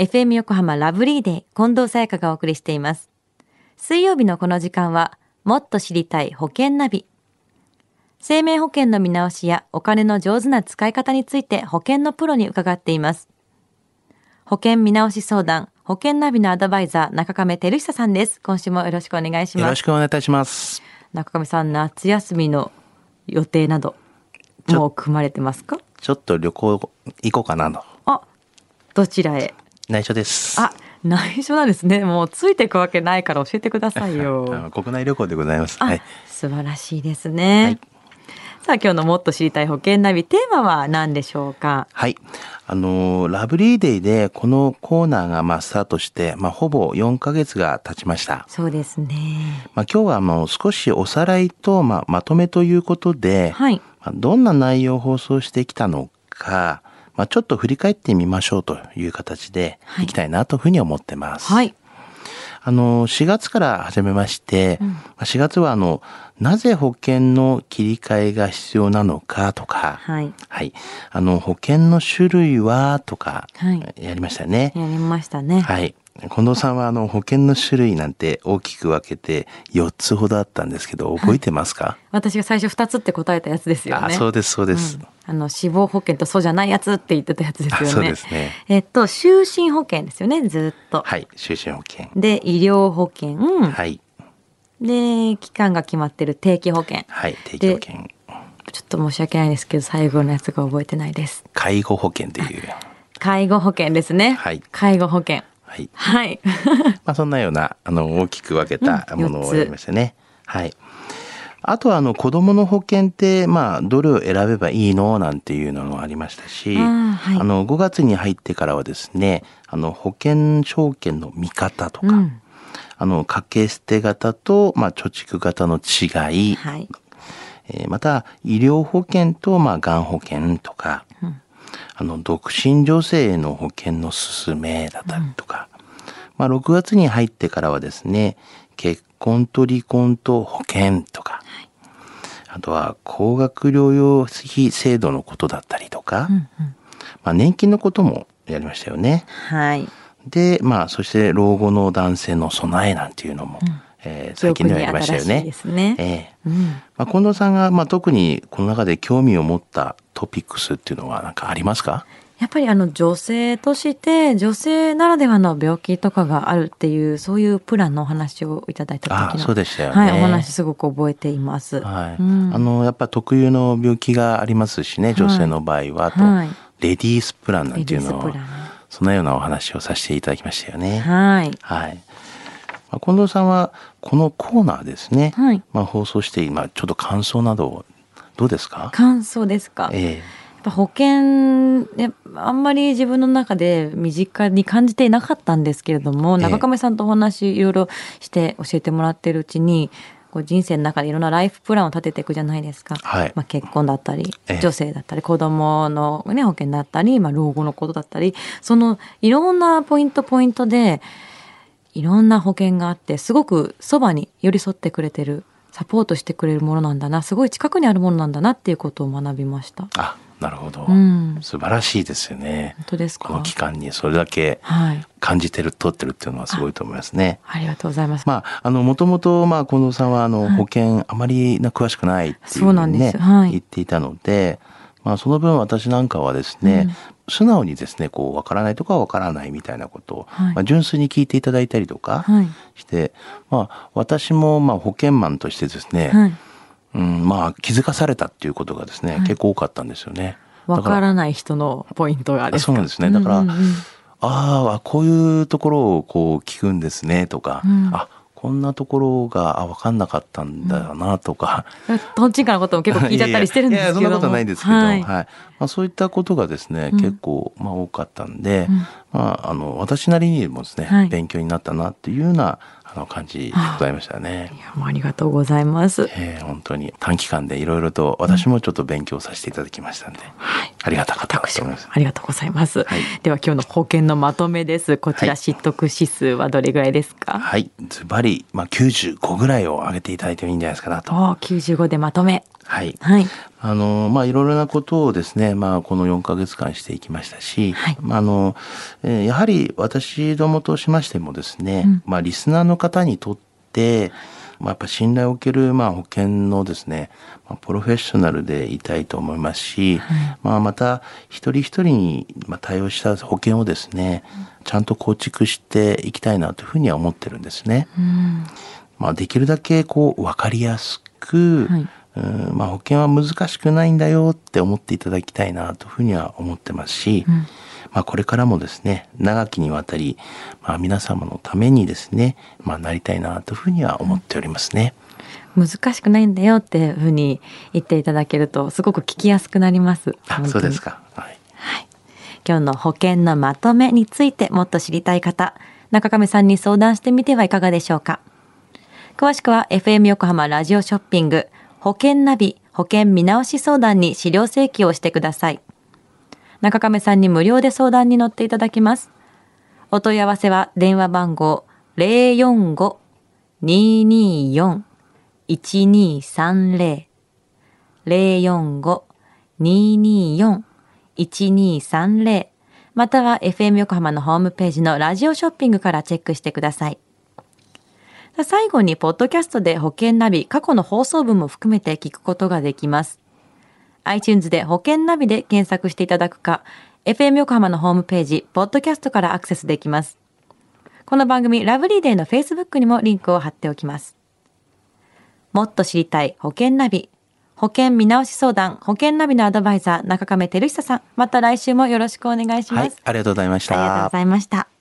FM 横浜ラブリーデー近藤沙耶香がお送りしています。水曜日のこの時間は、もっと知りたい保険ナビ。生命保険の見直しやお金の上手な使い方について保険のプロに伺っています。保険見直し相談、保険ナビのアドバイザー、中亀照久さんです。今週もよろしくお願いします。よろしくお願いいたします。中亀さん、夏休みの予定など、もう組まれてますか？ちょっと旅行行こうかなと。あ、どちらへ？内緒です。あ、内緒なんですね。もうついていくわけないから教えてくださいあよ。の国内旅行でございます。あ、はい。素晴らしいですね。はいさあ今日のもっと知りたい保険ナビテーマは何でしょうか？はい。あのー、ラブリーデイでこのコーナーがまあスタートして、まあほぼ4ヶ月が経ちました。そうですね。まあ今日はもう少しおさらいと、まあ、まとめということで、はい。まあどんな内容を放送してきたのか、まあちょっと振り返ってみましょうという形ではいいきたいなというふうに思ってます。はい。あの、4月から始めまして、うんまあ4月はあの、なぜ保険の切り替えが必要なのかとか、はい。はい。あの、保険の種類はとか、はいやりましたね。やりましたね。はい。近藤さんはあの、保険の種類なんて大きく分けて4つほどあったんですけど、覚えてますか、私が最初2つって答えたやつですよね。あ、そうです、そうです。うんあの死亡保険とそうじゃないやつって言ってたやつですよね。あそうですね。えっと就寝保険ですよねずっと。はい。就寝保険。で医療保険、はい。で期間が決まってる定期保険。はい。定期保険。ちょっと申し訳ないですけど最後のやつが覚えてないです。介護保険という。介護保険ですね。はい介護保険。はい。はい。まあそんなような、あの、大きく分けたものをやりましたね。はい。あとは、あの、子供の保険って、まあ、どれを選べばいいの？なんていうのもありましたし、あーはいあの、5月に入ってからはですね、あの、保険証券の見方とか、うん。あの、掛け捨て型と、まあ、貯蓄型の違い、はい。えーまた、医療保険と、まあ、がん保険とか、うんあの、独身女性への保険の勧めだったりとか、まあ、6月に入ってからはですね、結婚と離婚と保険とか、あとは高額療養費制度のことだったりとか、うんうん。まあ、年金のこともやりましたよね。はい。で、まあ、そして老後の男性の備えなんていうのも、えー最近ではやりましたよね。ね。ええうん。まあ、近藤さんが、まあ、特にこの中で興味を持ったトピックスっていうのは何かありますか？やっぱりあの女性として女性ならではの病気とかがあるっていうそういうプランのお話をいただいた時のあそうでしたよね。はいお話すごく覚えています。はい。うんあの、やっぱ特有の病気がありますしね、女性の場合は、と、はいレディースプランなんていうのをそのようなお話をさせていただきましたよね。はいはい。まあ、近藤さんは、このコーナーですね、はいまあ、放送して、今、ちょっと感想など、どうですか？感想ですか？やっえぱ保険ねあんまり自分の中で身近に感じていなかったんですけれども、ええ中亀さんとお話いろいろして教えてもらってるうちに。こう人生の中でいろんなライフプランを立てていくじゃないですか。はいまあ、結婚だったりええ女性だったり子供の、ね、保険だったり、まあ、老後のことだったりそのいろんなポイントポイントでいろんな保険があってすごくそばに寄り添ってくれてるサポートしてくれるものなんだなすごい近くにあるものなんだなっていうことを学びました。あ、なるほど。うん、素晴らしいですよね。本当ですか？この期間にそれだけはい、感じてる、取ってるっていうのはすごいと思いますね。ありがとうございます。まあ、あの、もともと、まあ、近藤さんは、あの、はい保険、あまりな詳しくないっていうふうにはい言っていたので、まあ、その分私なんかはですね、素直にですね、こう、わからないとかわからないみたいなことを、はい。まあ、純粋に聞いていただいたりとかはい。して、まあ、私も、まあ、保険マンとしてですね、はい。うん、まあ、気づかされたっていうことがですね、はい。結構多かったんですよね。わだからない人のポイントがですか？そうなんですね。だからうんうんうん。ああ、こういうところをこう聞くんですねとか、うん。あ、こんなところが、あ、わかんなかったんだよなとか。トンチンカンなことも結構聞いちゃったりしてるんですけども。いやそんなことないんですけど、は。はいい。まあ、そういったことがですね、うん。結構、まあ、多かったんで、うん。まあ、あの、私なりにもですね、はい。勉強になったなっていうような、あの、感じでございましたねい。やもうありがとうございます。えー本当に短期間でいろいろと私もちょっと勉強させていただきましたんで、はいありがたかったと思います。ありがとうございます。はいでは今日の保険のまとめです。こちらはい知得指数はどれぐらいですか？はい。ズバリ、まあ、95ぐらいを上げていただいてもいいんじゃないですかなと。おー95でまとめ。はい。はい。あの、まあ、いろいろなことをですね、まあ、この4ヶ月間していきましたし、はいまあ、あの、えーやはり私どもとしましてもですね、うんまあ、リスナーの方にとって、まあ、やっぱ信頼を受ける、まあ、保険のですね、まあ、プロフェッショナルでいたいと思いますし、まあ、また、一人一人にまあ対応した保険をですね、ちゃんと構築していきたいなというふうには思ってるんですね。うん。まあ、できるだけこう分かりやすく、はいうんまあ、保険は難しくないんだよって思っていただきたいなというふうには思ってますし、うんまあ、これからもですね長きにわたり、まあ、皆様のためにですね、まあ、なりたいなというふうには思っておりますね。難しくないんだよっていうふうに言っていただけるとすごく聞きやすくなります。あそうです。か。はい。今日の保険のまとめについてもっと知りたい方、中亀さんに相談してみてはいかがでしょうか。詳しくは FM 横浜ラジオショッピング保険ナビ保険見直し相談に資料請求をしてください。中亀さんに無料で相談に乗っていただきます。お問い合わせは電話番号045-224-1230 045-224-1230または FM 横浜のホームページのラジオショッピングからチェックしてください。最後に、ポッドキャストで保険ナビ、過去の放送分も含めて聞くことができます。iTunes で保険ナビで検索していただくか、FM 横浜のホームページ、ポッドキャストからアクセスできます。この番組、ラブリーデーの Facebook にもリンクを貼っておきます。もっと知りたい保険ナビ。保険見直し相談、保険ナビのアドバイザー、中亀照久さん。また来週もよろしくお願いします。はい。ありがとうございました。ありがとうございました。